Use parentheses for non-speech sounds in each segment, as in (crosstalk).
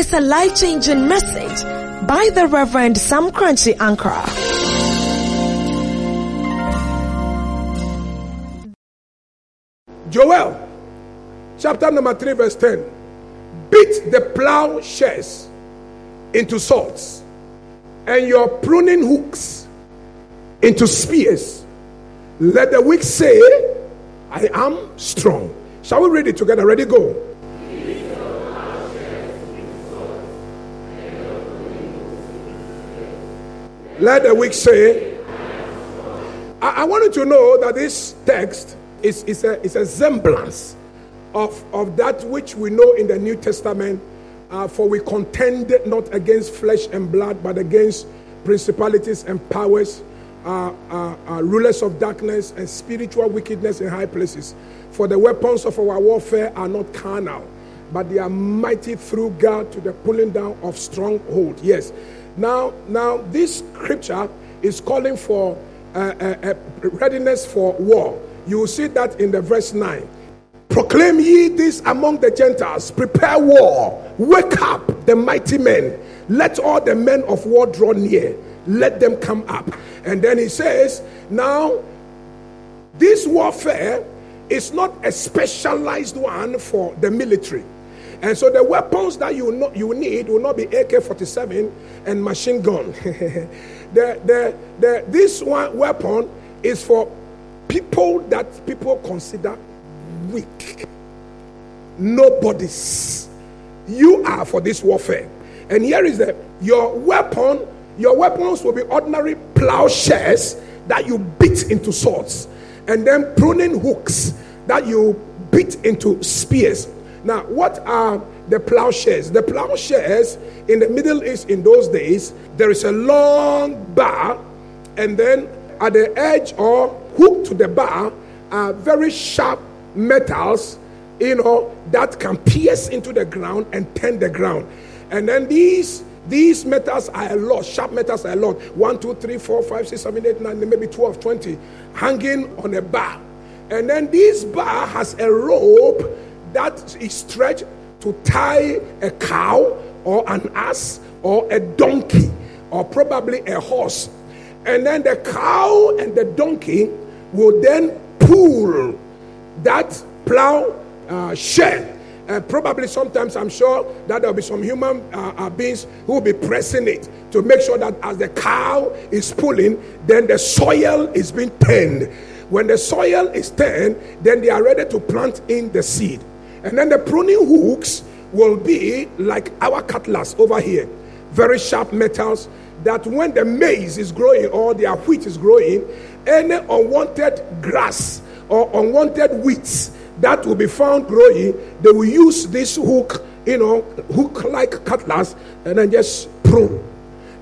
is a life changing message by the Reverend Sam Korankye Ankrah. Joel, chapter number 3, verse 10. Beat the plowshares into swords, and your pruning hooks into spears. Let the weak say, I am strong. Shall we read it together? Ready, go. Let the weak say, I, I want you to know that this text is, is, a, is a semblance of, of that which we know in the New Testament. Uh, for we contend not against flesh and blood, but against principalities and powers, uh, uh, uh, rulers of darkness, and spiritual wickedness in high places. For the weapons of our warfare are not carnal, but they are mighty through God to the pulling down of stronghold. Yes. Now, now this scripture is calling for uh, readiness for war. You will see that in the verse 9. Proclaim ye this among the Gentiles, prepare war, wake up the mighty men, let all the men of war draw near, let them come up. And then he says, Now, this warfare is not a specialized one for the military. And so the weapons that you know, you need will not be AK-47 and machine gun. (laughs) the, the, the, this one weapon is for people that people consider weak. Nobody's. You are for this warfare. And here is that your weapon, your weapons will be ordinary plowshares that you beat into swords, and then pruning hooks that you beat into spears. Now, what are the plowshares? The plowshares in the Middle East in those days, there is a long bar, and then at the edge or hooked to the bar are very sharp metals, you know, that can pierce into the ground and turn the ground. And then these these metals are a lot, sharp metals are a lot. One, two, three, four, five, six, seven, eight, nine, maybe 12, 20, hanging on a bar. And then this bar has a rope that is stretched to tie a cow or an ass or a donkey or probably a horse. And then the cow and the donkey will then pull that plow uh, share. And probably sometimes I'm sure that there'll be some human uh, uh, beings who will be pressing it to make sure that as the cow is pulling, then the soil is being turned. When the soil is turned, then they are ready to plant in the seed. And then the pruning hooks will be like our cutlass over here, very sharp metals that when the maize is growing or their wheat is growing, any unwanted grass or unwanted weeds that will be found growing, they will use this hook, you know, hook like cutlass, and then just prune.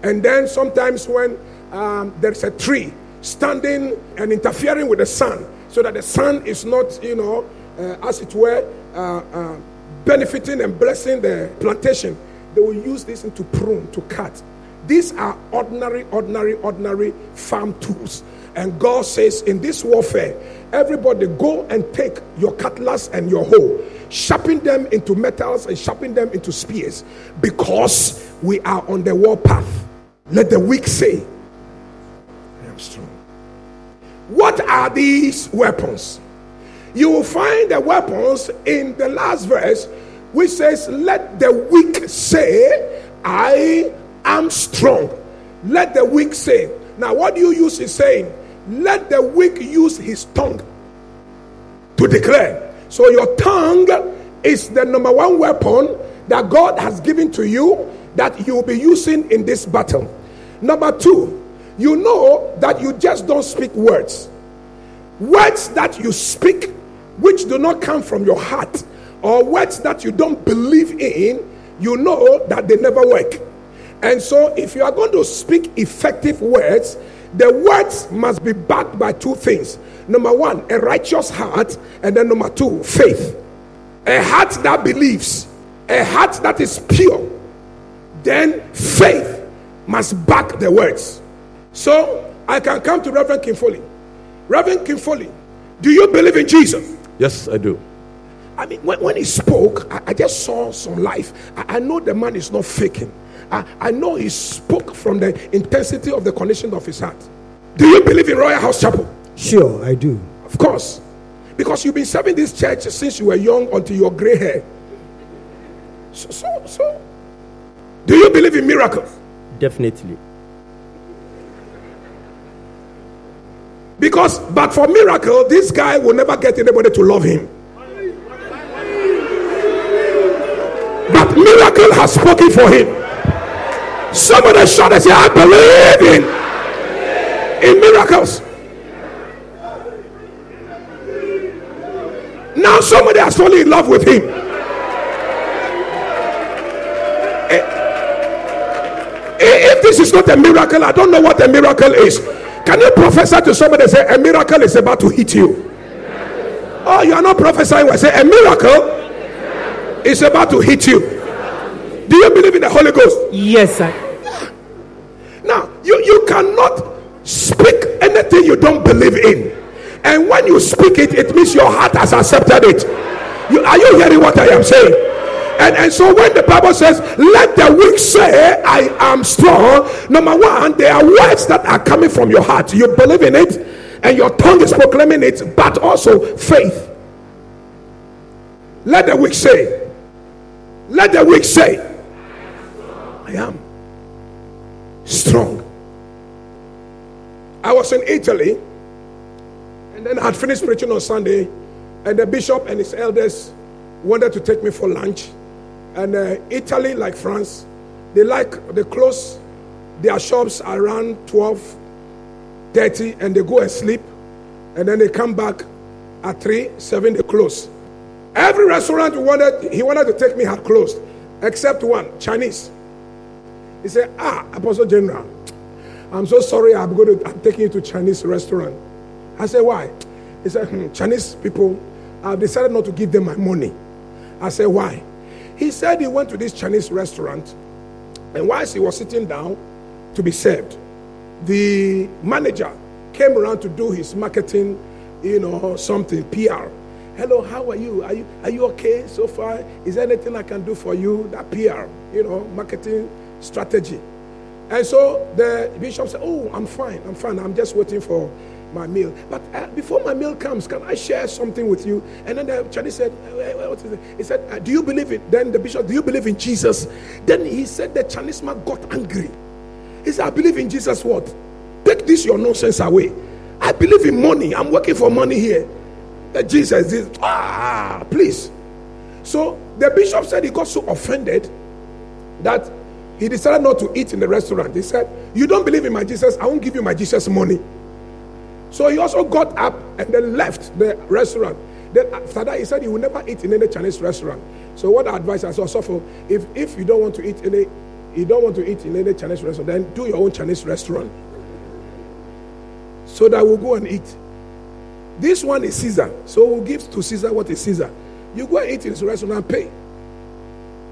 And then sometimes when um, there's a tree standing and interfering with the sun, so that the sun is not, you know, as it were, uh, uh, benefiting and blessing the plantation, they will use this to prune, to cut. These are ordinary, ordinary, ordinary farm tools. And God says, in this warfare, everybody go and take your cutlass and your hoe, sharpen them into metals and sharpen them into spears, because we are on the war path. Let the weak say, I am strong. What are these weapons? You will find the weapons in the last verse, which says, Let the weak say, I am strong. Let the weak say. Now, what do you use is saying, let the weak use his tongue to declare. So, your tongue is the number one weapon that God has given to you that you will be using in this battle. Number two, you know that you just don't speak words. Words that you speak which do not come from your heart, or words that you don't believe in, you know that they never work. And so, if you are going to speak effective words, the words must be backed by two things. Number one, a righteous heart, and then number two, faith. A heart that believes, a heart that is pure. Then faith must back the words. So I can come to Reverend Kim Foley. Reverend Kim Foley, do you believe in Jesus? Yes, I do. I mean, when, when he spoke, I, I just saw some life. I, I know the man is not faking. I, I know he spoke from the intensity of the condition of his heart. Do you believe in Royalhouse Chapel? Sure, I do. Of course. Because you've been serving this church since you were young until your gray hair. So, so, so. Do you believe in miracles? Definitely. Because, but for miracle, this guy will never get anybody to love him. But miracle has spoken for him. Somebody shout and say, I believe in, in miracles. Now somebody has fallen in love with him. Eh, eh, If this is not a miracle, I don't know what a miracle is. Can you prophesy to somebody and say a miracle is about to hit you? Oh, you are not prophesying. I say a miracle is about to hit you. Do you believe in the Holy Ghost? Yes, sir. Now, you, you cannot speak anything you don't believe in. And when you speak it, it means your heart has accepted it. You, are you hearing what I am saying? And, and so when the Bible says, let the weak say, I am strong, number one, there are words that are coming from your heart. You believe in it, and your tongue is proclaiming it, but also faith. Let the weak say, let the weak say, I am strong. I was in Italy and then I had finished preaching on Sunday, and the bishop and his elders wanted to take me for lunch. And uh, Italy, like France, they like they close their shops around 12 30 and they go and sleep, and then they come back at 3 7 they close. Every restaurant he wanted, he wanted to take me had closed, except one Chinese. He said, Ah, Apostle General, I'm so sorry. I'm going to. I'm taking you to Chinese restaurant. I said, Why? He said, hmm, Chinese people. I've decided not to give them my money. I said, Why? He said he went to this Chinese restaurant, and whilst he was sitting down to be served, the manager came around to do his marketing, you know, something PR. Hello, how are you? Are you are you okay so far? Is there anything I can do for you? That PR, you know, marketing strategy. And so the bishop said, Oh, I'm fine, I'm fine. I'm just waiting for my meal. But uh, before my meal comes, can I share something with you? And then the Chinese said, uh, What is it? He said, uh, Do you believe it? Then the bishop, Do you believe in Jesus? Then he said, The Chinese man got angry. He said, I believe in Jesus what? Take this your nonsense away. I believe in money. I'm working for money here. Uh, Jesus, this, ah, please. So the bishop said he got so offended that he decided not to eat in the restaurant. He said, You don't believe in my Jesus, I won't give you my Jesus money. So he also got up and then left the restaurant. Then uh, after that, he said he will never eat in any Chinese restaurant. So what I advise I said, so if if you don't want to eat any, you don't want to eat in any Chinese restaurant, then do your own Chinese restaurant. So that we'll go and eat. This one is Caesar, so we'll give to Caesar what is Caesar. You go and eat in his restaurant and pay.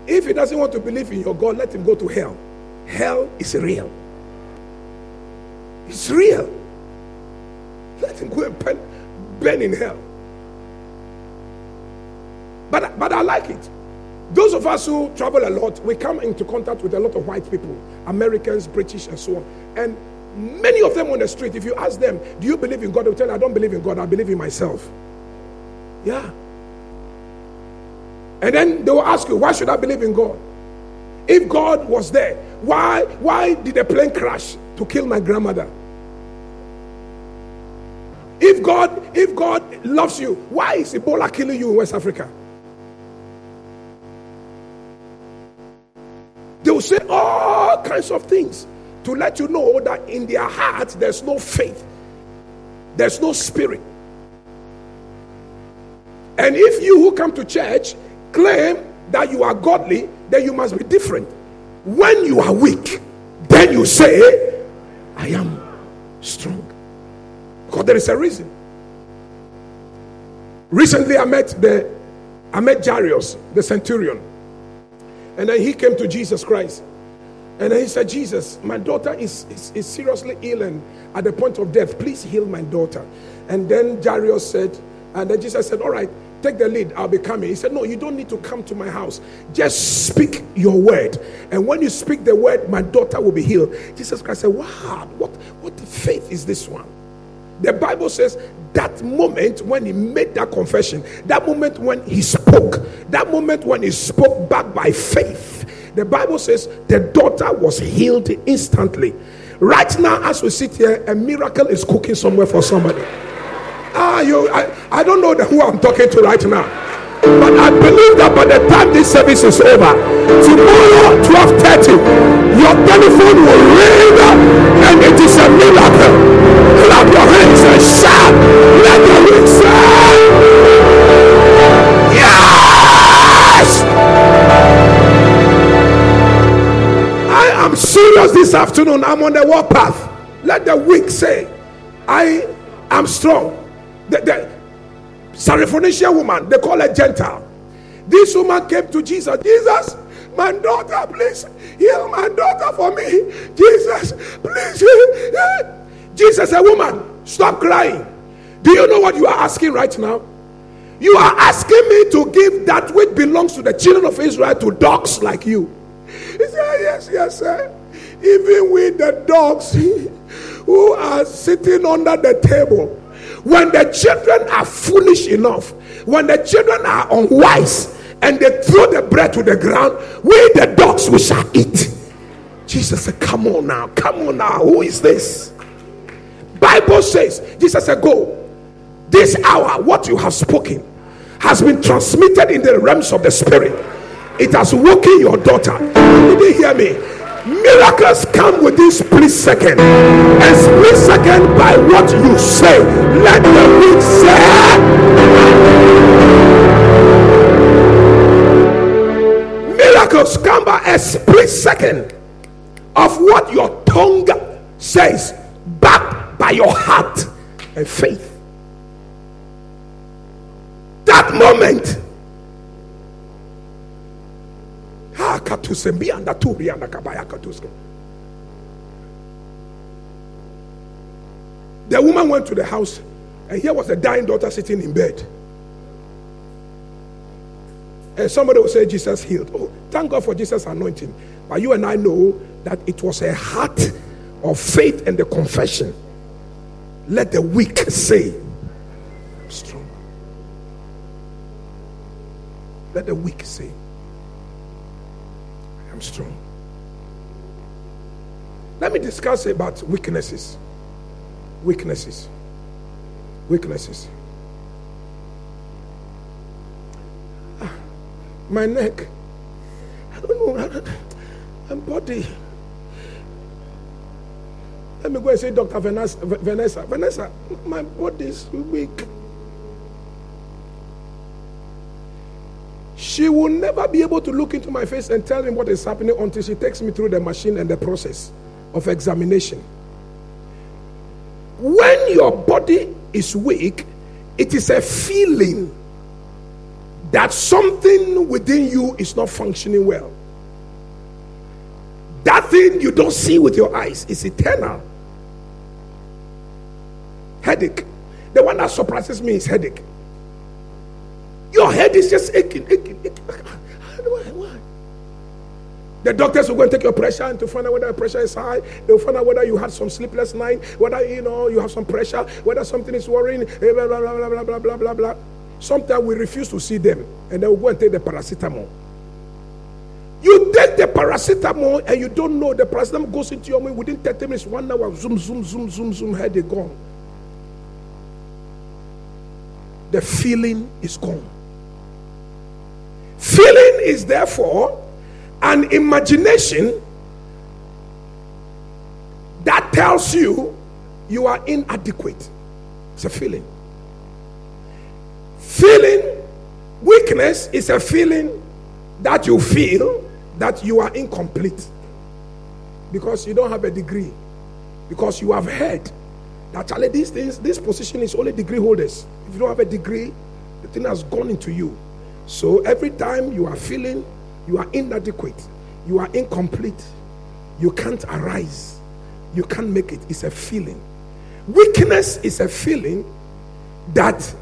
If he doesn't want to believe in your God, let him go to hell. Hell is real. It's real. Let him go and burn, burn in hell. But, but I like it. Those of us who travel a lot, we come into contact with a lot of white people, Americans, British, and so on. And many of them on the street, if you ask them, Do you believe in God? They'll tell you, I don't believe in God, I believe in myself. Yeah. And then they will ask you, Why should I believe in God? If God was there, why, why did the plane crash to kill my grandmother? If God, if God loves you, why is Ebola killing you in West Africa? They will say all kinds of things to let you know that in their heart there's no faith, there's no spirit. And if you who come to church claim that you are godly, then you must be different. When you are weak, then you say, I am strong. Because there is a reason. Recently I met the I met Jairus, the centurion. And then he came to Jesus Christ. And then he said, Jesus, my daughter is, is, is seriously ill and at the point of death. Please heal my daughter. And then Jairus said, and then Jesus said, All right, Take the lead, I'll be coming. He said, No, you don't need to come to my house. Just speak your word. And when you speak the word, my daughter will be healed. Jesus Christ said, Wow, what, what faith is this one? The Bible says that moment when he made that confession, that moment when he spoke, that moment when he spoke back by faith, the Bible says the daughter was healed instantly. Right now, as we sit here, a miracle is cooking somewhere for somebody. Ah, you, I, I don't know who I'm talking to right now. But I believe that by the time this service is over, tomorrow 12:30, your telephone will ring and it is a miracle. Clap your hands and shout. Let the wind say, Yes! I am serious this afternoon. I'm on the warpath. Let the weak say, I am strong. The, the Syrophoenician woman, they call her Gentile. This woman came to Jesus. Jesus, my daughter, please heal my daughter for me. Jesus, please. Jesus, a woman, stop crying. Do you know what you are asking right now? You are asking me to give that which belongs to the children of Israel to dogs like you. He said, ah, Yes, yes, sir. Even with the dogs (laughs) who are sitting under the table when the children are foolish enough, when the children are unwise, and they throw the bread to the ground, we the dogs we shall eat. Jesus said, Come on now, come on now. Who is this? Bible says, Jesus said, Go. This hour, what you have spoken has been transmitted in the realms of the spirit. It has woken your daughter. Did you hear me? Miracles come within split second. And split second by what you say. Let the weak say. Miracles come by a split second of what your tongue says, by your heart and faith. That moment ah, The woman went to the house, and here was a dying daughter sitting in bed. And somebody will say, Jesus healed. Oh, thank God for Jesus' anointing. But you and I know that it was a heart of faith and the confession. Let the weak say, I'm strong. Let the weak say, I'm strong. Let me discuss about weaknesses. Weaknesses. Weaknesses. Ah, my neck. I don't know. My body. Let me go and say, Dr. Vanessa. Vanessa, Vanessa my body is weak. She will never be able to look into my face and tell me what is happening until she takes me through the machine and the process of examination. When your body is weak, it is a feeling that something within you is not functioning well. That thing you don't see with your eyes is eternal. Headache. The one that surprises me is headache. Your head is just aching, aching, aching. Why? Why? The doctors will go and take your pressure and to find out whether the pressure is high. They'll find out whether you had some sleepless night, whether you know you have some pressure, whether something is worrying, eh, blah blah blah blah blah blah blah blah. Sometimes we refuse to see them, and they will go and take the paracetamol. You take the paracetamol and you don't know the paracetamol goes into your mind within 30 minutes, one hour, zoom, zoom, zoom, zoom, zoom, headache gone. The feeling is gone. Feeling is therefore an imagination that tells you you are inadequate. It's a feeling. Feeling, weakness is a feeling that you feel that you are incomplete because you don't have a degree. Because you have heard that Charlie, these things, this position is only degree holders. If you don't have a degree, the thing has gone into you. So every time you are feeling you are inadequate, you are incomplete, you can't arise, you can't make it. It's a feeling. Weakness is a feeling that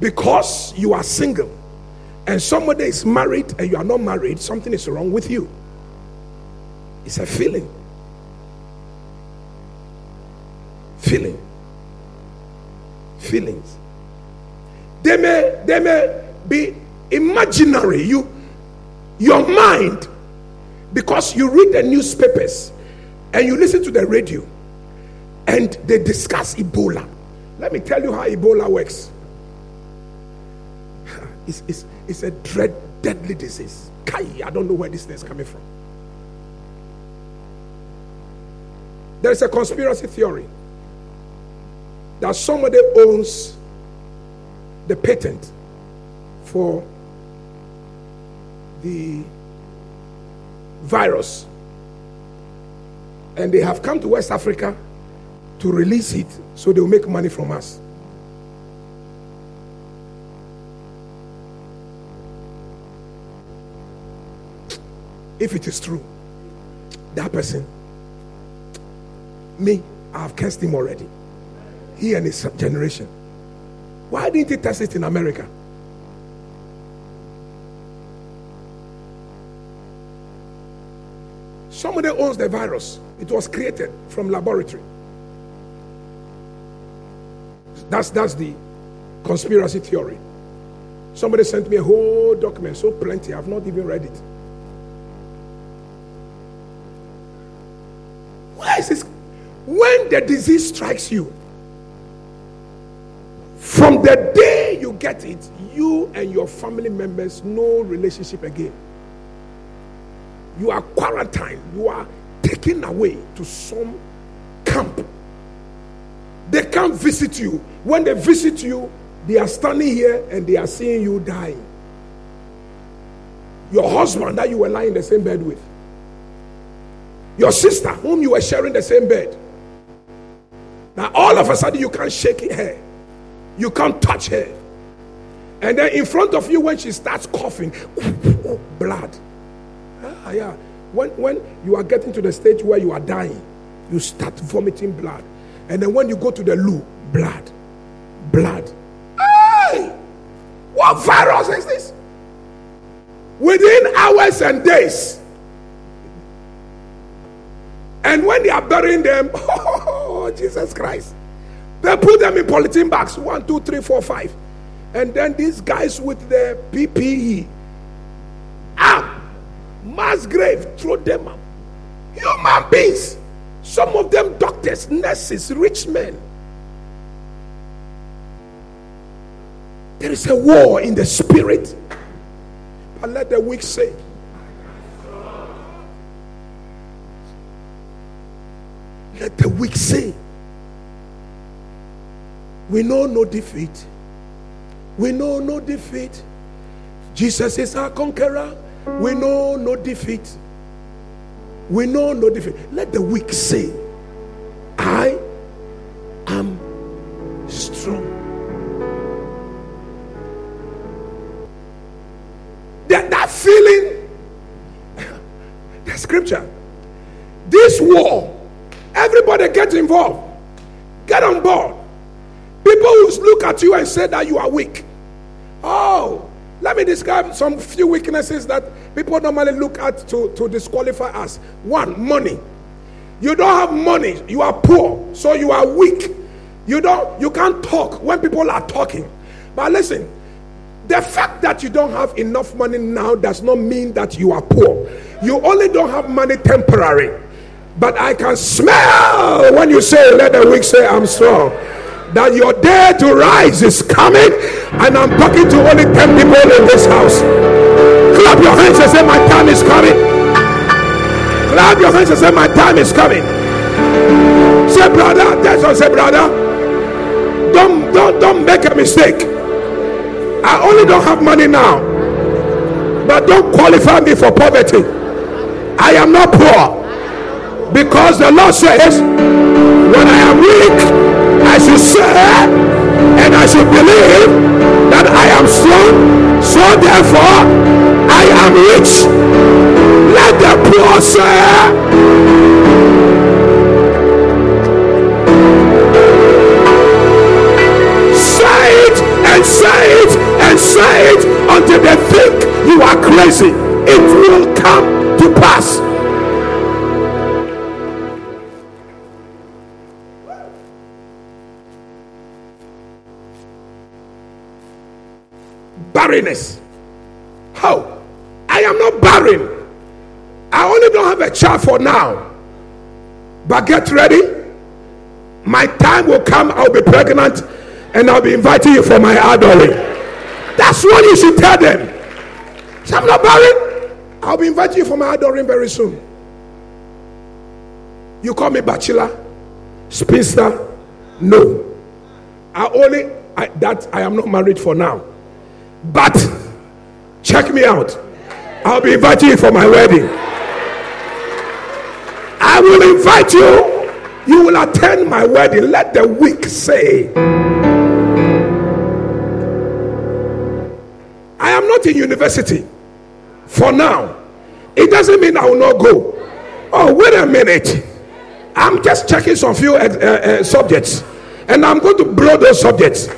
because you are single and somebody is married and you are not married, something is wrong with you. It's a feeling. Feeling. Feelings. They may they may be imaginary. You your mind, because you read the newspapers and you listen to the radio and they discuss Ebola. Let me tell you how Ebola works. (laughs) It's, it's, it's a dread, deadly disease. Kai, I don't know where this thing is coming from. There is a conspiracy theory that somebody owns the patent for the virus and they have come to West Africa to release it so they'll make money from us. If it is true, that person, me, I've cursed him already. He and his generation. Why didn't he test it in America? Somebody owns the virus. It was created from laboratory. That's that's the conspiracy theory. Somebody sent me a whole document, so plenty. I've not even read it. The disease strikes you, from the day you get it, you and your family members no relationship again. You are quarantined. You are taken away to some camp. They can't visit you. When they visit you, they are standing here and they are seeing you dying. Your husband that you were lying in the same bed with, your sister whom you were sharing the same bed. Now, all of a sudden, you can't shake her, you can't touch her. And then in front of you, when she starts coughing, (laughs) blood. Ah, yeah. When, when you are getting to the stage where you are dying, you start vomiting blood. And then when you go to the loo, blood. Blood. Hey! What virus is this? Within hours and days. And when they are burying them, (laughs) oh, Jesus Christ. They put them in polythene bags one, two, three, four, five. And then these guys with the PPE, ah, mass grave, throw them up. Human beings. Some of them doctors, nurses, rich men. There is a war in the spirit. But let the weak say, Let the weak say, We know no defeat. We know no defeat. Jesus is our conqueror. We know no defeat. We know no defeat. Let the weak say, I involved, get on board. People who look at you and say that you are weak. Oh, let me describe some few weaknesses that people normally look at to, to disqualify us. One, money. You don't have money, you are poor, so you are weak. You don't you can't talk when people are talking. But listen, the fact that you don't have enough money now does not mean that you are poor. You only don't have money temporary. But I can smell when you say, Let the weak say, I'm strong that your day to rise is coming, and I'm talking to only 10 people in this house. Clap your hands and say, My time is coming. Clap your hands and say, My time is coming. Say, brother, that's what say, brother. Don't don't don't make a mistake. I only don't have money now, but don't qualify me for poverty. I am not poor because the Lord says, When I am weak, I should say and I should believe that I am strong, so therefore I am rich. Let the poor say, say it and say it deny it until they think you are crazy. It will come to pass. Barrenness. How? I am not barren. I only don't have a child for now. But get ready. My time will come. I'll be pregnant and I'll be inviting you for my adoring. That's what you should tell them. So I'm not barren. I'll be inviting you for my adoring very soon. You call me bachelor, spinster. No. I only I, that I am not married for now. But check me out. I'll be inviting you for my wedding. I will invite you. You will attend my wedding. Let the weak say. I am not in university for now. It doesn't mean I will not go. Oh, wait a minute. I'm just checking some few uh, uh, subjects and I'm going to blow those subjects.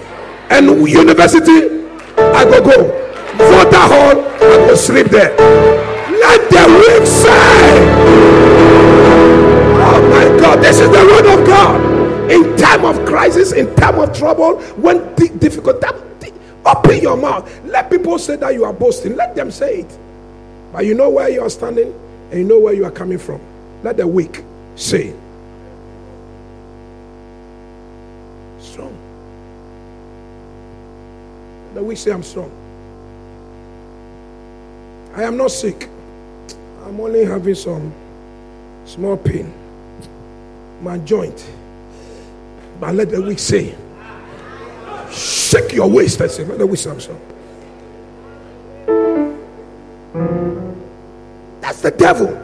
And university, I go go. Voter hall, I go sleep there. Let the weak say. Oh my God, this is the word of God. In time of crisis, in time of trouble, when difficult time, open your mouth. Let people say that you are boasting. Let them say it. But you know where you are standing and you know where you are coming from. Let the weak say. The weak say, I'm strong. I am not sick. I'm only having some small pain. My joint. But let the weak say, shake your waist. I say, let the weak say, I'm strong. That's the devil.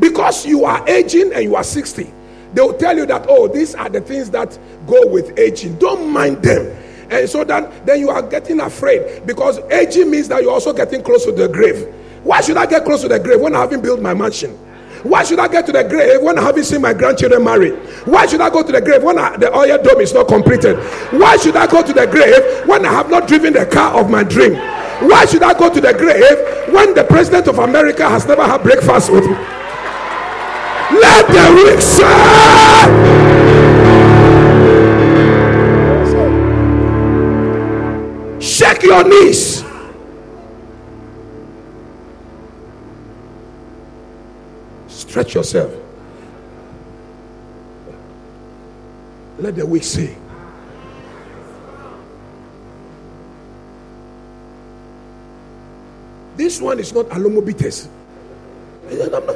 Because you are aging and you are 60, they will tell you that, oh, these are the things that go with aging. Don't mind them. And so that then you are getting afraid because aging means that you're also getting close to the grave. Why should I get close to the grave when I haven't built my mansion? Why should I get to the grave when I haven't seen my grandchildren married? Why should I go to the grave when I, the oil dome is not completed? Why should I go to the grave when I have not driven the car of my dream? Why should I go to the grave when the president of America has never had breakfast with me? Let the weak say. Shake your knees. Stretch yourself. Let the weak see. This one is not alomobites. I'm not,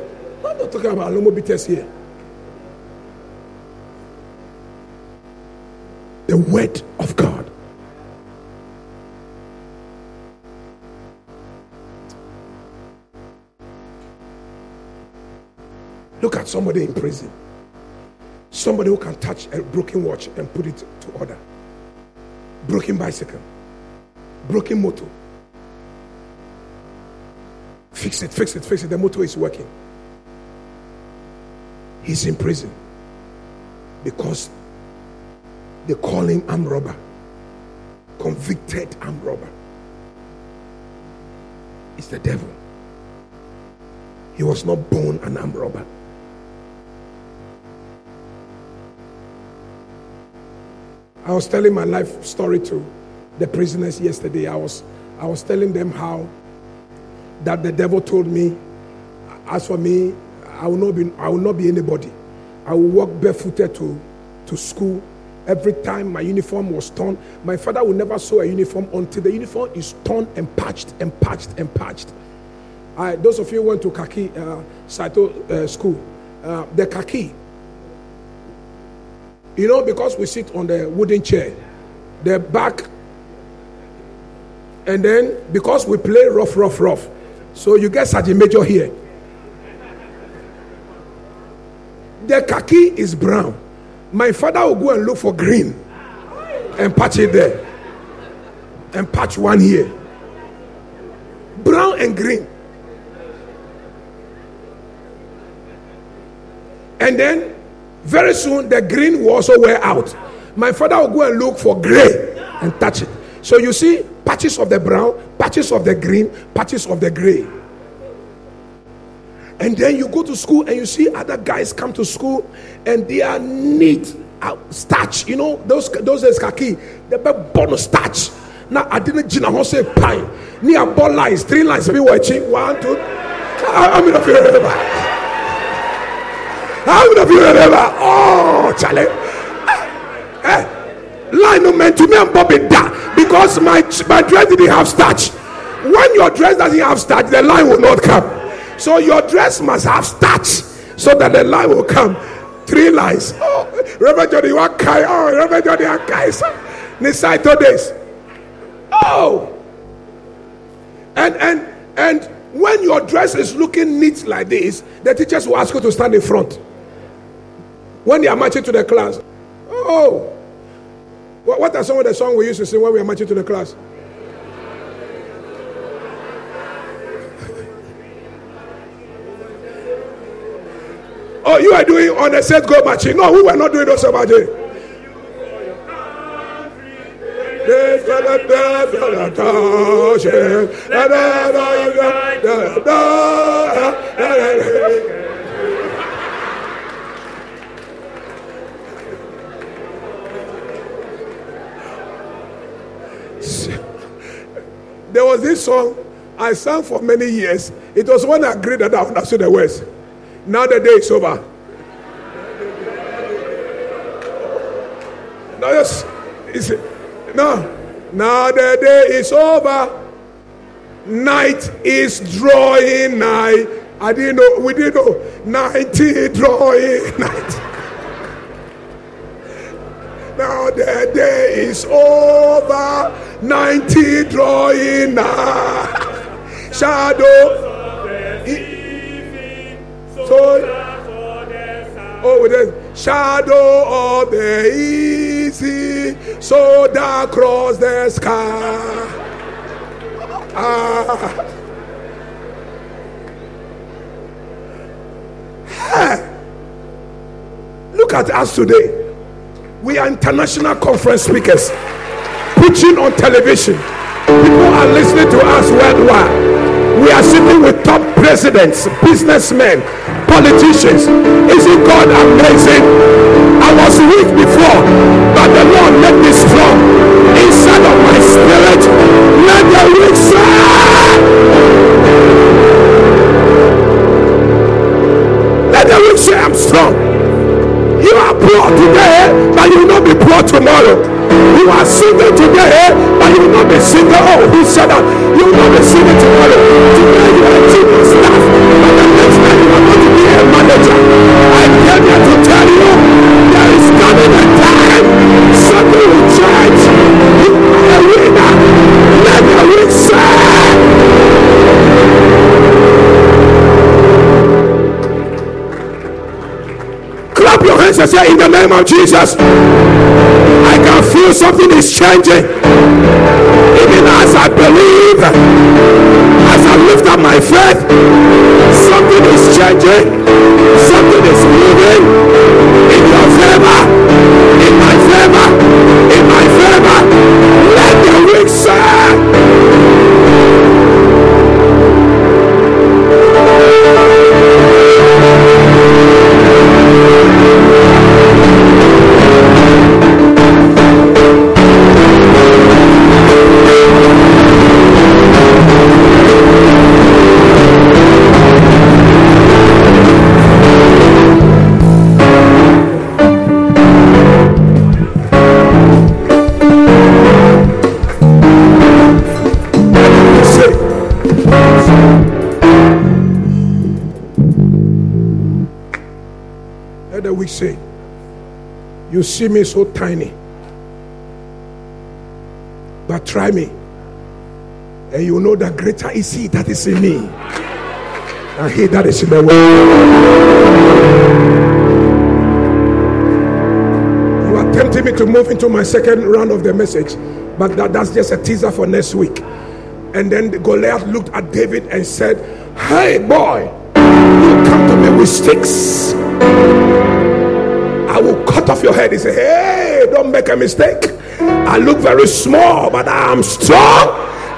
I'm not talking about alomobites here. The word of God. Look at somebody in prison. Somebody who can touch a broken watch and put it to order. Broken bicycle. Broken motor. Fix it, fix it, fix it. The motor is working. He's in prison because they call him arm robber, convicted arm robber. It's the devil. He was not born an arm robber. I was telling my life story to the prisoners yesterday. I was I was telling them how that the devil told me, as for me, I will not be I will not be anybody. I will walk barefooted to, to school. Every time my uniform was torn, my father would never sew a uniform until the uniform is torn and patched and patched and patched. I, those of you who went to Kaki uh, Saito uh, school, uh, the Kaki, you know, because we sit on the wooden chair, the back, and then because we play rough, rough, rough, so you get Sergeant Major here. The khaki is brown. My father will go and look for green and patch it there. And patch one here. Brown and green. And then very soon the green will also wear out. My father will go and look for gray and touch it. So you see, patches of the brown, patches of the green, patches of the gray. And then you go to school and you see other guys come to school and they are neat, uh, starch. You know, those those is khaki, the big bonus starch. Now I didn't gina ho say pine. Near ball lines, three lines, be watching. One, two. Of you remember? How many of you remember? Oh, Charlie. Eh, line no meant to me and Bobby da because my my dress didn't have starch. When your dress doesn't have starch, the line will not come. So your dress must have starch so that the line will come. Three lines. Oh, Reverend Johnny, you are kai. Oh, Reverend Johnny, kai. Nisaito days. Oh. And and and when your dress is looking neat like this, the teachers will ask you to stand in front. When they are marching to the class. Oh. What, what are some of the songs we used to sing when we are marching to the class? (laughs) Oh, you are doing on a set go marching. No, we were not doing those marching. There (laughs) was this song I sang for many years. It was when I agreed that I understood the words. Now the day is over. No, yes. Is it? No. Now the day is over. Night is drawing nigh. I didn't know. We didn't know. Night is drawing night. Now the day is over. Ninety drawing nigh. (laughs) Shadow. So, oh, the shadow of the easy, so dark across the sky. Ah. Hey. Look at us today. We are international conference speakers, preaching on television. People are listening to us worldwide. We are sitting with top presidents, businessmen, politicians. Isn't God amazing? I was weak before, but the Lord made me strong. Inside of my spirit, let the weak say. Let the weak say, I'm strong. You are poor today, but you will not be poor tomorrow. You are single not be single. Oh, who said that? You will not be single tomorrow. Today you are a chief of staff, but the next time you are going to be a manager. I came here to tell you there is coming a time something will change. You are a winner. Let the weak. Clap your hands and say, In the name of Jesus, I can feel something is changing. Even as I believe, as I lift up my faith, something is changing, something is moving in your favor, in my favor, in my favor. Let the weak say. You see me so tiny, but try me, and you know that greater is He that is in me and He that is in the world. You are tempting me to move into my second round of the message, but that, that's just a teaser for next week. And then Goliath looked at David and said, Hey, boy, you come to me with sticks. I will cut off your head. He said, Hey, don't make a mistake. I look very small, but I am strong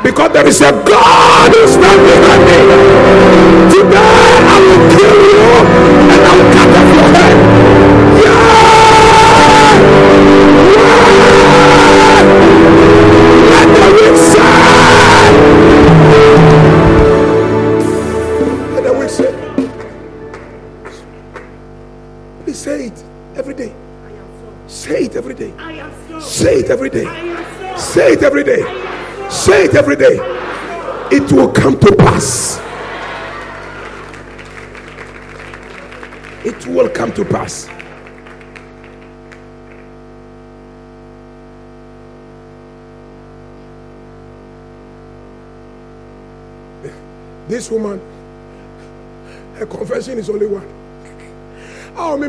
because there is a God who stands behind me. Today I will kill you and I will cut off your head. Yeah! Say it every day. Say it every day. Say it every day. It will come to pass. It will come to pass. This woman, her confession is only one. Oh, me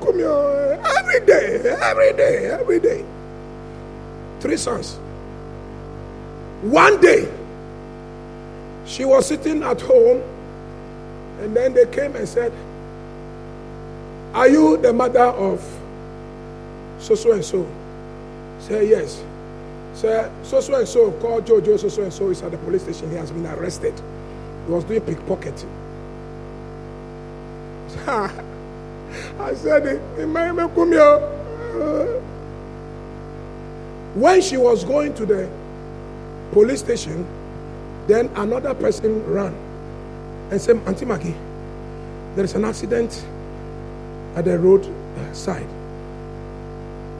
come here every day, every day, every day. Three sons. One day, she was sitting at home, and then they came and said, "Are you the mother of so so and so?" Say yes. Say so so and so called Jojo. So so and so is at the police station. He has been arrested. He was doing pickpocketing. (laughs) I said. When she was going to the police station, then another person ran and said, Auntie Maggie, there is an accident at the road uh, side.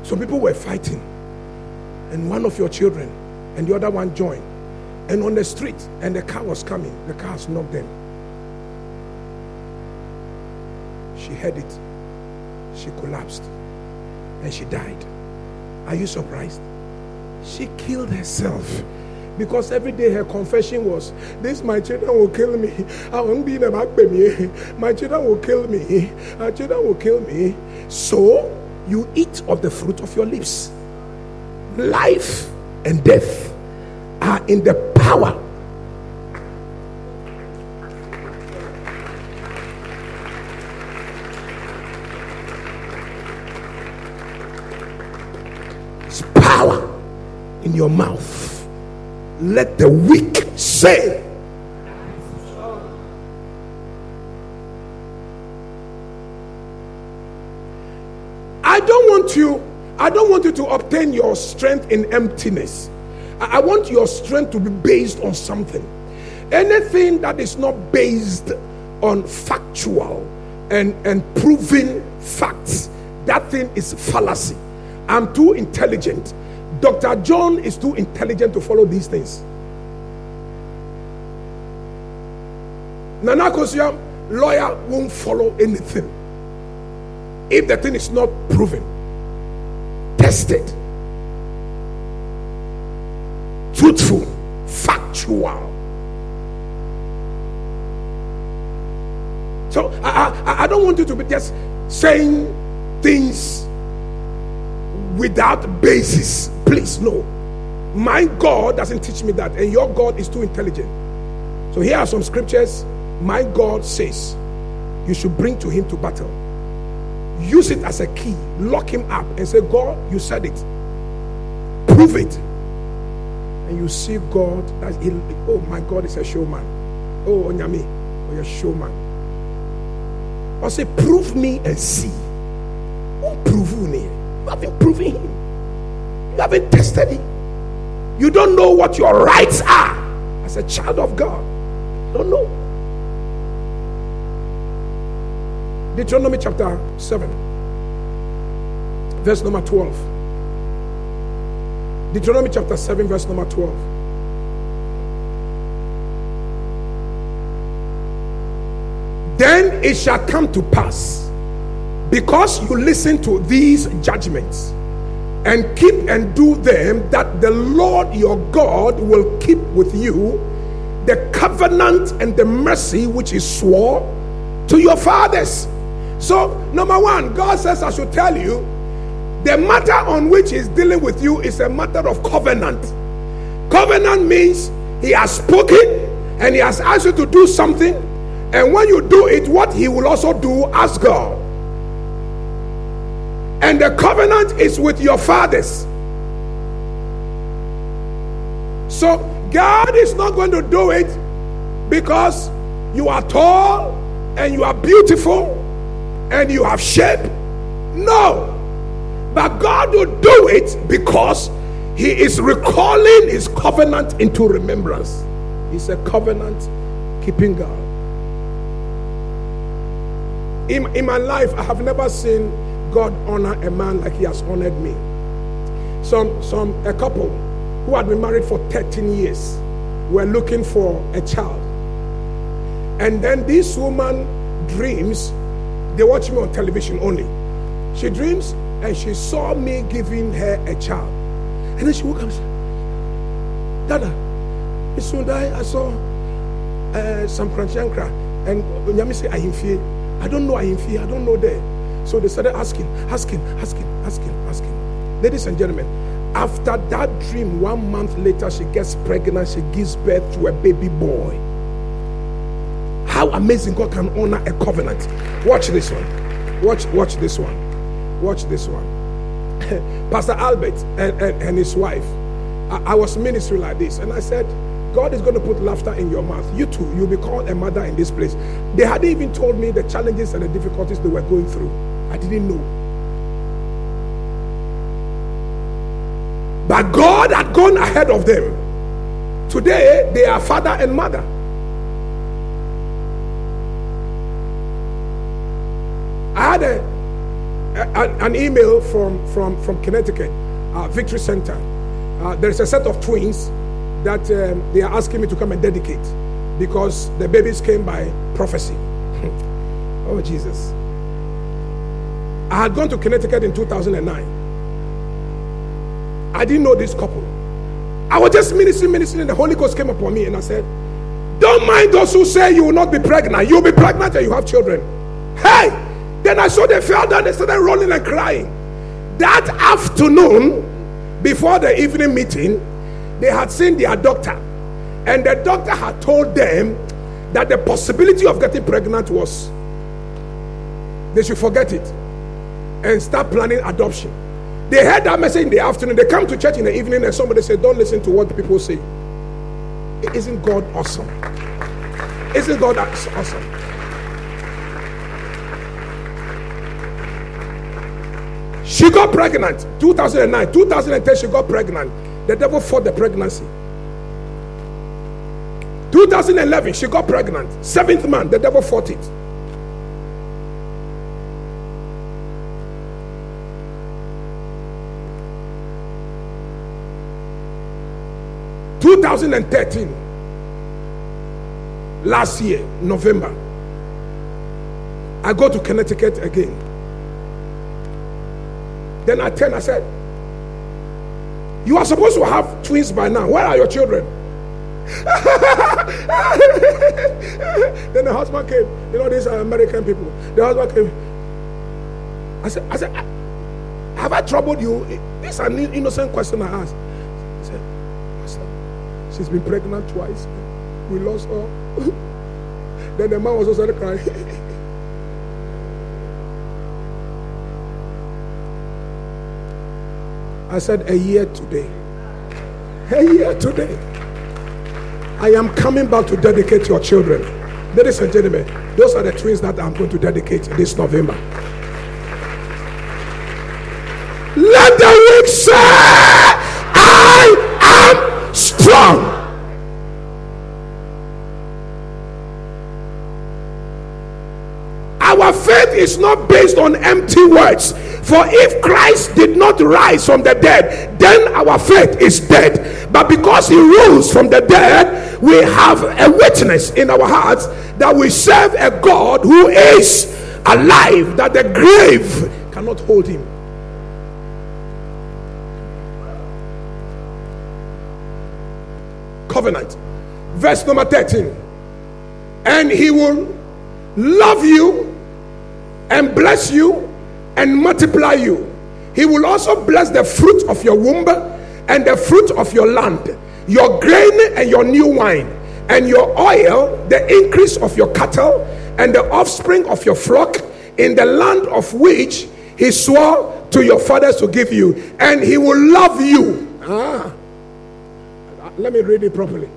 Some people were fighting, and one of your children and the other one joined. And on the street, and the car was coming, the car has knocked them. She heard it. She collapsed and she died. Are you surprised? She killed herself because every day her confession was, This my children will kill me. I won't be in a back baby. My children will kill me. My children will kill me. So you eat of the fruit of your lips. Life and death are in the power in your mouth. Let the weak say. I don't want you, I don't want you to obtain your strength in emptiness. I I want your strength to be based on something. Anything that is not based on factual and, and proven facts, that thing is fallacy. I'm too intelligent. Dr. John is too intelligent to follow these things. Nana Kosiam, lawyer won't follow anything if the thing is not proven, tested, truthful, factual. So I, I, I don't want you to be just saying things without basis. Please, no. My God doesn't teach me that, and your God is too intelligent. So here are some scriptures. My God says you should bring to him to battle. Use it as a key, lock him up, and say, God, you said it. Prove it. And you see God that he, oh my God is a showman. Oh Onyami, oh a showman. I say, prove me and see. Who prove me? Haven't proven him. You haven't tested him. You don't know what your rights are as a child of God. You don't know. Deuteronomy chapter 7, verse number 12. Deuteronomy chapter 7, verse number 12. Then it shall come to pass, because you listen to these judgments and keep and do them, that the Lord your God will keep with you the covenant and the mercy which he swore to your fathers. So, number one, God says, I should tell you, the matter on which He's dealing with you is a matter of covenant. Covenant means He has spoken and He has asked you to do something, and when you do it, what He will also do as God. And the covenant is with your fathers. So God is not going to do it because you are tall and you are beautiful and you have shape. No. But God will do it because He is recalling His covenant into remembrance. He's a covenant keeping God. In, in my life, I have never seen God honor a man like He has honored me. Some, some, a couple who had been married for 13 years were looking for a child. And then this woman dreams, they watch me on television only. She dreams and she saw me giving her a child. And then she woke up and said, Dada, soon die. I saw uh, Sam Korankye Ankrah. And Nyami say, Ahenfie. I don't know Ahenfie. I don't know there. So they started asking, asking, asking, asking, asking. Ladies and gentlemen, after that dream, one month later, she gets pregnant. She gives birth to a baby boy. How amazing God can honor a covenant. Watch this one. Watch, watch this one. Watch this one. (laughs) Pastor Albert and, and, and his wife. I, I was ministering like this, and I said, God is going to put laughter in your mouth. You too, you'll be called a mother in this place. They hadn't even told me the challenges and the difficulties they were going through. I didn't know. But God had gone ahead of them. Today, they are father and mother. I had a, a, an email from, from, from Connecticut, uh, Victory Center. Uh, there's a set of twins that um, they are asking me to come and dedicate because the babies came by prophecy. (laughs) oh, Jesus. I had gone to Connecticut in 2009. I didn't know this couple. I was just ministering, ministering, and the Holy Ghost came upon me and I said, Don't mind those who say you will not be pregnant. You'll be pregnant and you have children. Hey! Then I saw they fell down, they started rolling and crying. That afternoon, before the evening meeting, they had seen their doctor, and the doctor had told them that the possibility of getting pregnant was they should forget it and start planning adoption. They heard that message in the afternoon. They come to church in the evening, and somebody said, Don't listen to what people say. Isn't God awesome? Isn't God awesome? She got pregnant 2009, 2010. She got pregnant. The devil fought the pregnancy. 2011, she got pregnant. Seventh month, the devil fought it. Two thousand and thirteen, last year, November, I go to Connecticut again. Then I turn, I said, You are supposed to have twins by now. Where are your children? (laughs) then the husband came. You know, these are American people. The husband came. I said, I said, Have I troubled you? This is an innocent question I asked. She's been pregnant twice. We lost her. (laughs) then the man was also crying. (laughs) I said, A year today. A year today. I am coming back to dedicate your children. Ladies and gentlemen, those are the twins that I'm going to dedicate this November. Is not based on empty words. For if Christ did not rise from the dead, then our faith is dead. But because he rose from the dead, we have a witness in our hearts that we serve a God who is alive, that the grave cannot hold him. Covenant. Verse number 13. And he will love you and bless you and multiply you. He will also bless the fruit of your womb and the fruit of your land, your grain and your new wine, and your oil, the increase of your cattle, and the offspring of your flock in the land of which he swore to your fathers to give you, and he will love you. Ah. Let me read it properly.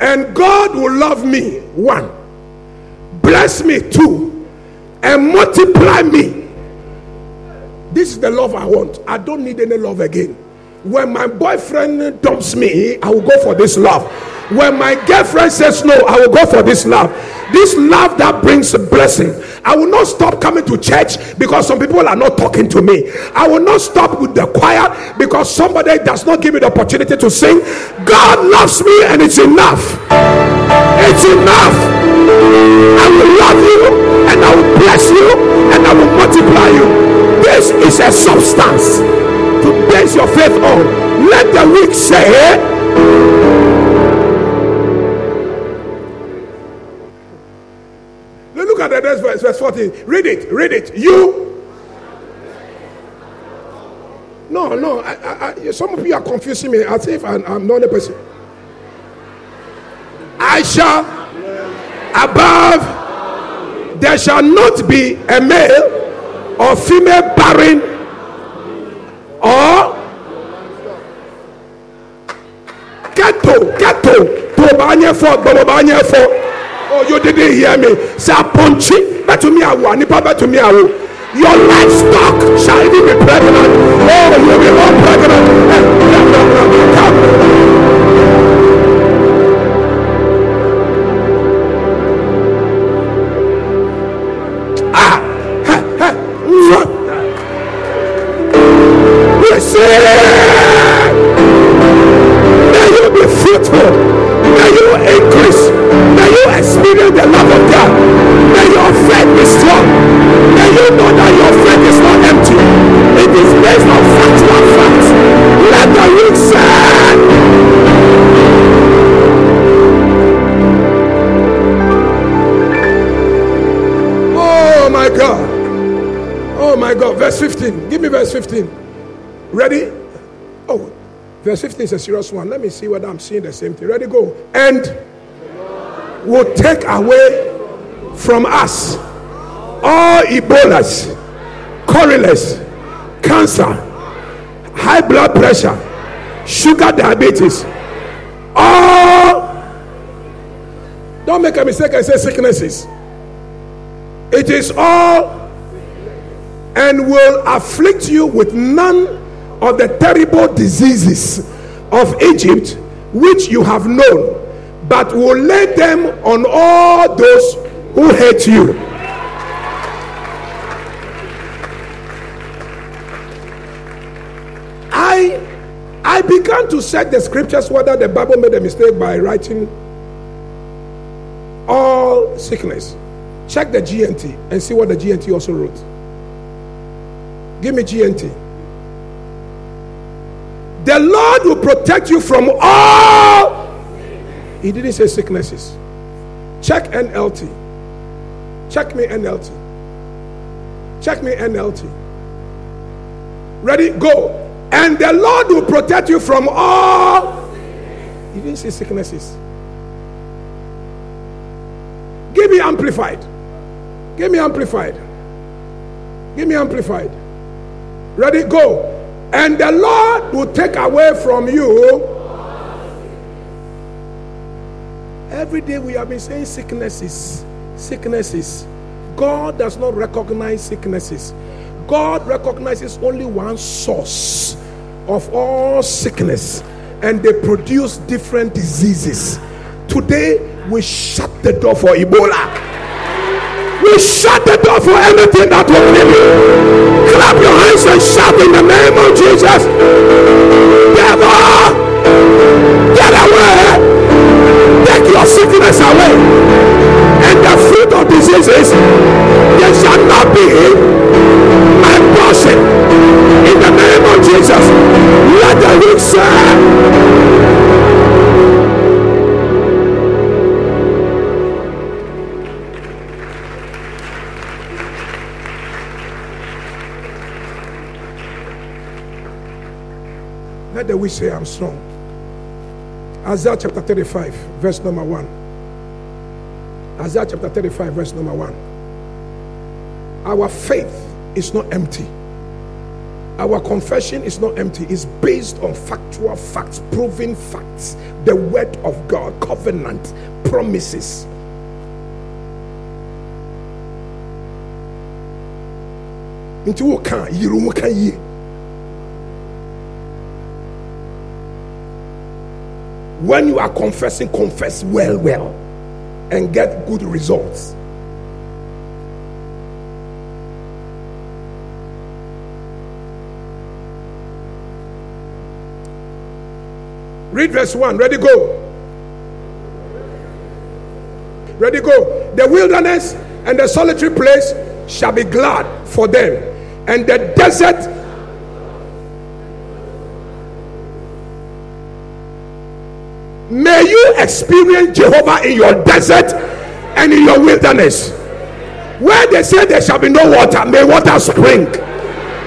And God will love me, one, bless me, two, and multiply me. This is the love I want. I don't need any love again. When my boyfriend dumps me, I will go for this love. When my girlfriend says no, I will go for this love. This love that brings a blessing. I will not stop coming to church because some people are not talking to me. I will not stop with the choir because somebody does not give me the opportunity to sing. God loves me and it's enough. It's enough. I will love you and I will bless you and I will multiply you. This is a substance to base your faith on. Let the weak say, Next verse, verse 14. Read it, read it. You. No, no. I, I, some of you are confusing me as if I'm, I'm not a person. I shall above. There shall not be a male or female barren or ghetto, ghetto, to for, banye for. Oh, you didn't hear me. Say, Ponchi, but to me, I want, but to me, I will. Your livestock shall be pregnant. Oh, you'll be all pregnant. Eh, eh. Ah, ha, ha. Listen. Verse 15 is a serious one. Let me see whether I'm seeing the same thing. Ready? Go. And will take away from us all Ebolas, correlates, cancer, high blood pressure, sugar diabetes, all. Don't make a mistake and say sicknesses. It is all and will afflict you with none of the terrible diseases of Egypt which you have known, but will lay them on all those who hate you. I I began to check the scriptures whether the Bible made a mistake by writing all sickness. Check the GNT and see what the GNT also wrote. Give me GNT. The Lord will protect you from all. He didn't say sicknesses. Check NLT. Check me NLT. Check me NLT. Ready? Go. And the Lord will protect you from all. He didn't say sicknesses. Give me amplified. Give me amplified. Give me amplified. Ready? Go. And the Lord will take away from you. Every day we have been saying sicknesses. Sicknesses. God does not recognize sicknesses. God recognizes only one source of all sickness, and they produce different diseases. Today, we shut the door for Ebola. We shut the door for anything that will kill you. Clap your hands and shout in the name of Jesus. Devil, get away. Take your sickness away. And the fruit of diseases, they shall not be my portion. In the name of Jesus, let the weak say. The weak say, I'm strong. Isaiah chapter 35, verse number 1. Isaiah chapter 35, verse number 1. Our faith is not empty. Our confession is not empty, it's based on factual facts, proven facts, the word of God, covenant, promises. Nti wo ka yiri When you are confessing, confess well, well, and get good results. Read verse 1. Ready, go. Ready, go. The wilderness and the solitary place shall be glad for them, and the desert. Experience Jehovah in your desert and in your wilderness. Where they say there shall be no water, may water spring.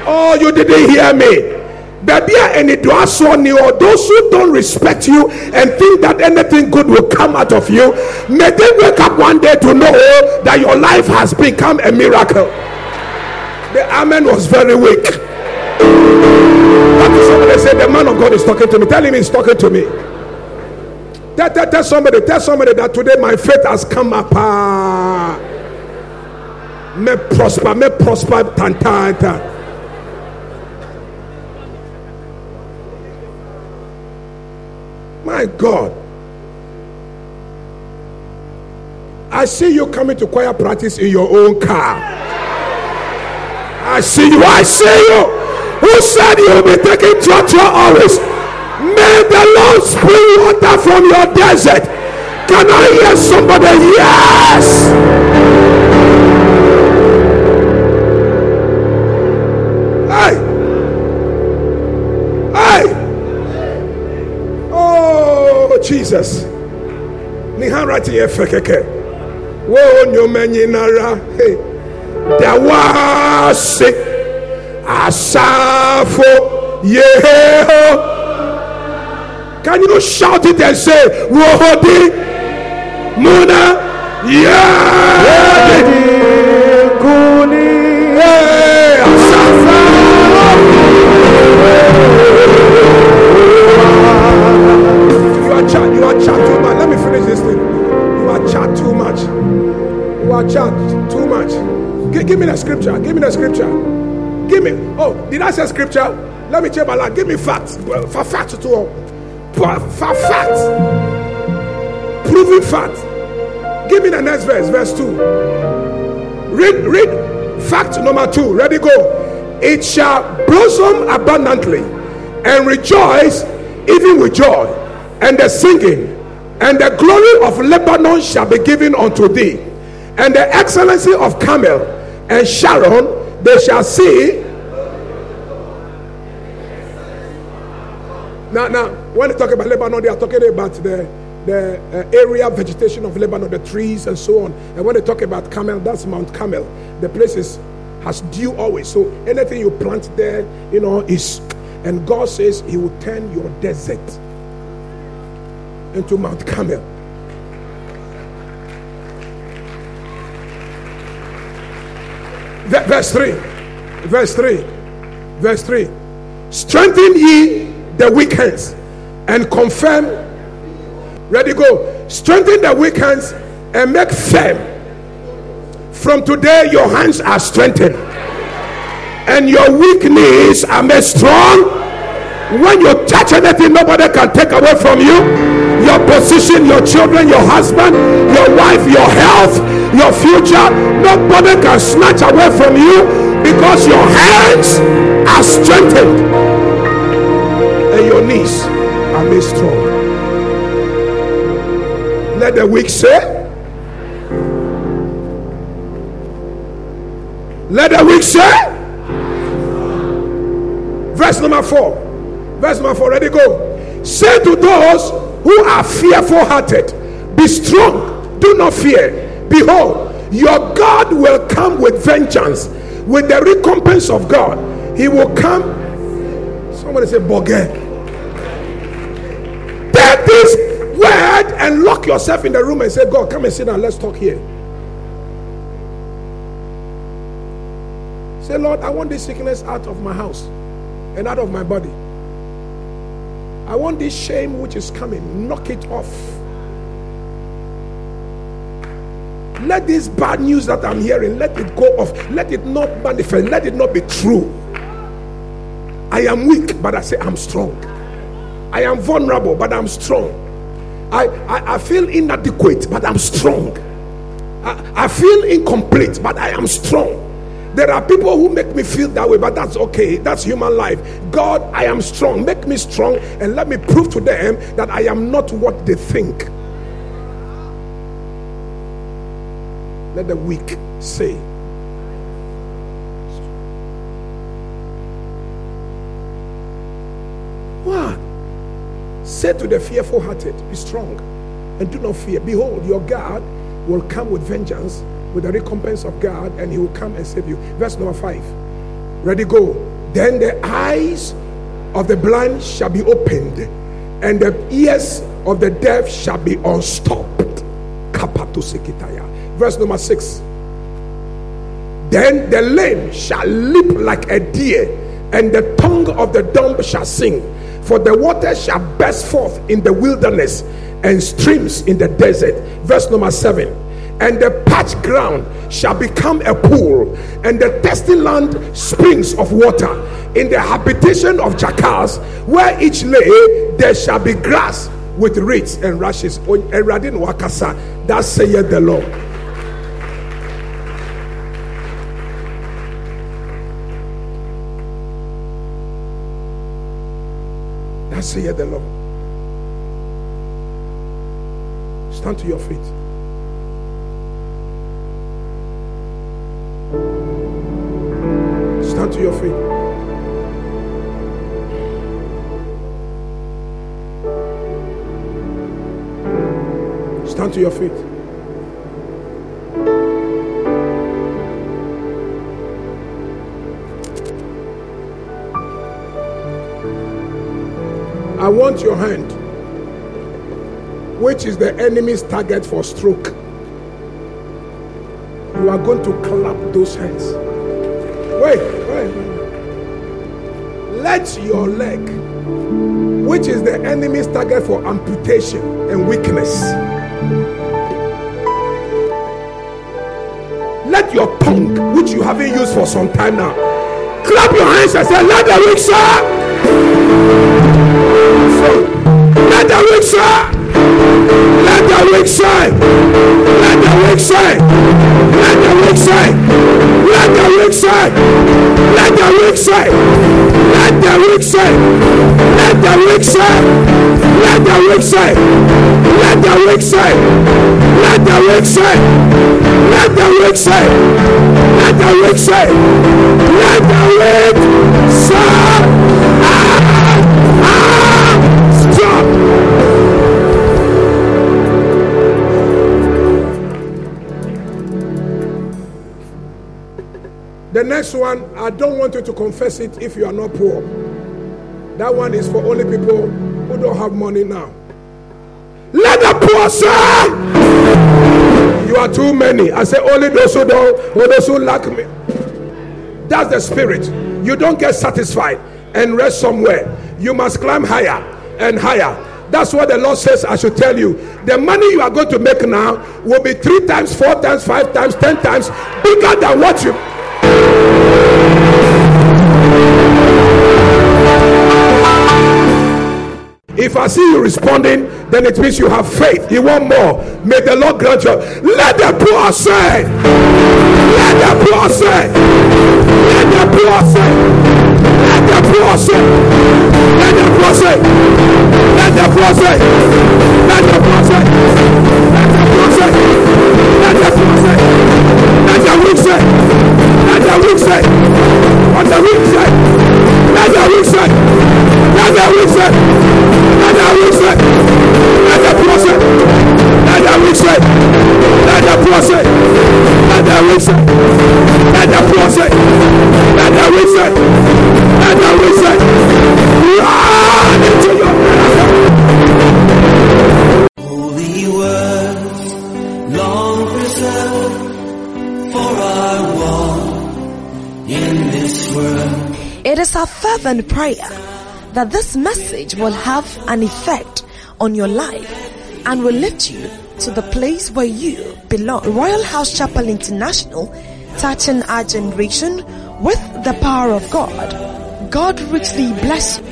Oh, you didn't hear me. Baby, or those who don't respect you and think that anything good will come out of you, may they wake up one day to know that your life has become a miracle. The amen was very weak. Somebody said, The man of God is talking to me. Tell him he's talking to me. Tell, tell, tell somebody, tell somebody that today my faith has come up. Ah. May prosper, may prosper. Tan, tan, tan. My God. I see you coming to choir practice in your own car. I see you. I see you. Who said you'll be taking church always? May the Lord spring water from your desert. Can I hear somebody? Yes. Hey. Hey. Oh, Jesus. Ni handwriting yɛ fɛ kɛkɛ. Wo nyoma nyinara. Hey. Dawase. Asafo. Yeho. Can you shout it and say, Wohodi, Muna, yeah, hey, You are chat, you are chat too much. Let me finish this thing. You are chat too much. You are chat too much. Gi- give me the scripture. Give me the scripture. Give me. Oh, did I say scripture? Let me check my life. Give me facts. Well, For facts too. For, for facts. Proving facts. Give me the next verse, verse 2. Read, read fact number two. Ready, go. It shall blossom abundantly and rejoice even with joy, and the singing, and the glory of Lebanon shall be given unto thee, and the excellency of Carmel and Sharon they shall see. Now, now, when they talk about Lebanon, they are talking about the the uh, area vegetation of Lebanon, the trees and so on. And when they talk about Carmel, that's Mount Carmel. The place is, has dew always. So anything you plant there, you know, is. And God says He will turn your desert into Mount Carmel. Verse 3. Verse 3. Verse 3. Strengthen ye the weak hands and confirm. Ready, go. Strengthen the weak hands and make firm. From today, your hands are strengthened and your weak knees are made strong. When you touch anything, nobody can take away from you. Your position, your children, your husband, your wife, your health, your future, nobody can snatch away from you because your hands are strengthened and your knees are made strong. Let the weak say, Let the weak say, Verse number four. Verse number four. Ready, go. Say to those who are fearful hearted, Be strong, do not fear. Behold, your God will come with vengeance, with the recompense of God. He will come. Somebody say, Boge. This word and lock yourself in the room and say, God, come and sit down. Let's talk here. Say, Lord, I want this sickness out of my house. and out of my body. I want this shame which is coming, knock it off. Let this bad news that I'm hearing, let it go off. Let it not manifest. Let it not be true. I am weak, but I say I'm strong. I am vulnerable, but I'm strong. I, I, I feel inadequate, but I'm strong. I, I feel incomplete, but I am strong. There are people who make me feel that way, but that's okay. That's human life. God, I am strong. Make me strong and let me prove to them that I am not what they think. Let the weak say, Say to the fearful hearted, Be strong and do not fear. Behold, your God will come with vengeance, with the recompense of God, and he will come and save you. Verse number five. Ready, go. Then the eyes of the blind shall be opened, and the ears of the deaf shall be unstopped. Verse number six. Then the lame shall leap like a deer, and the tongue of the dumb shall sing. For the water shall burst forth in the wilderness and streams in the desert. Verse number seven. And the parched ground shall become a pool, and the thirsty land springs of water. In the habitation of jackals, where each lay, there shall be grass with reeds and rushes. That saith the Lord. That saith the Lord. Stand to your feet. Stand to your feet. Stand to your feet. Want your hand, which is the enemy's target for stroke. You are going to clap those hands. Wait, wait, wait. Let your leg, which is the enemy's target for amputation and weakness, let your tongue, which you haven't used for some time now, clap your hands and say, Let the weak say. Let the weak say. Let the weak say. Let the weak say. Let the weak say. Let the weak say. Let the weak say. Let the weak say. Let the weak say. Let the weak say. Let the weak say. Let the weak say. Let the weak say. Let the weak say. Let the weak say. One, I don't want you to confess it if you are not poor. That one is for only people who don't have money now. Let the poor say, You are too many. I say, Only those who don't, or those who lack me. That's the spirit. You don't get satisfied and rest somewhere. You must climb higher and higher. That's what the Lord says I should tell you. The money you are going to make now will be three times, four times, five times, ten times bigger than what you. If I see you responding, then it means you have faith. You want more. May the Lord grant you. Let the poor say. Let the poor say. Let the poor say. Let the poor say. Let the poor say. Let the poor say. Let the poor say. Let the poor say. Let the poor say. Let the weak say. Let the weak say on the weak side. That's the weak side. That's the weak side. That's the weak side. That's the process. That's the weak side. That's the process. That's the weak side. The process. Run into our fervent prayer that this message will have an effect on your life and will lift you to the place where you belong. Royalhouse Chapel International, touching our generation with the power of God. God richly bless you.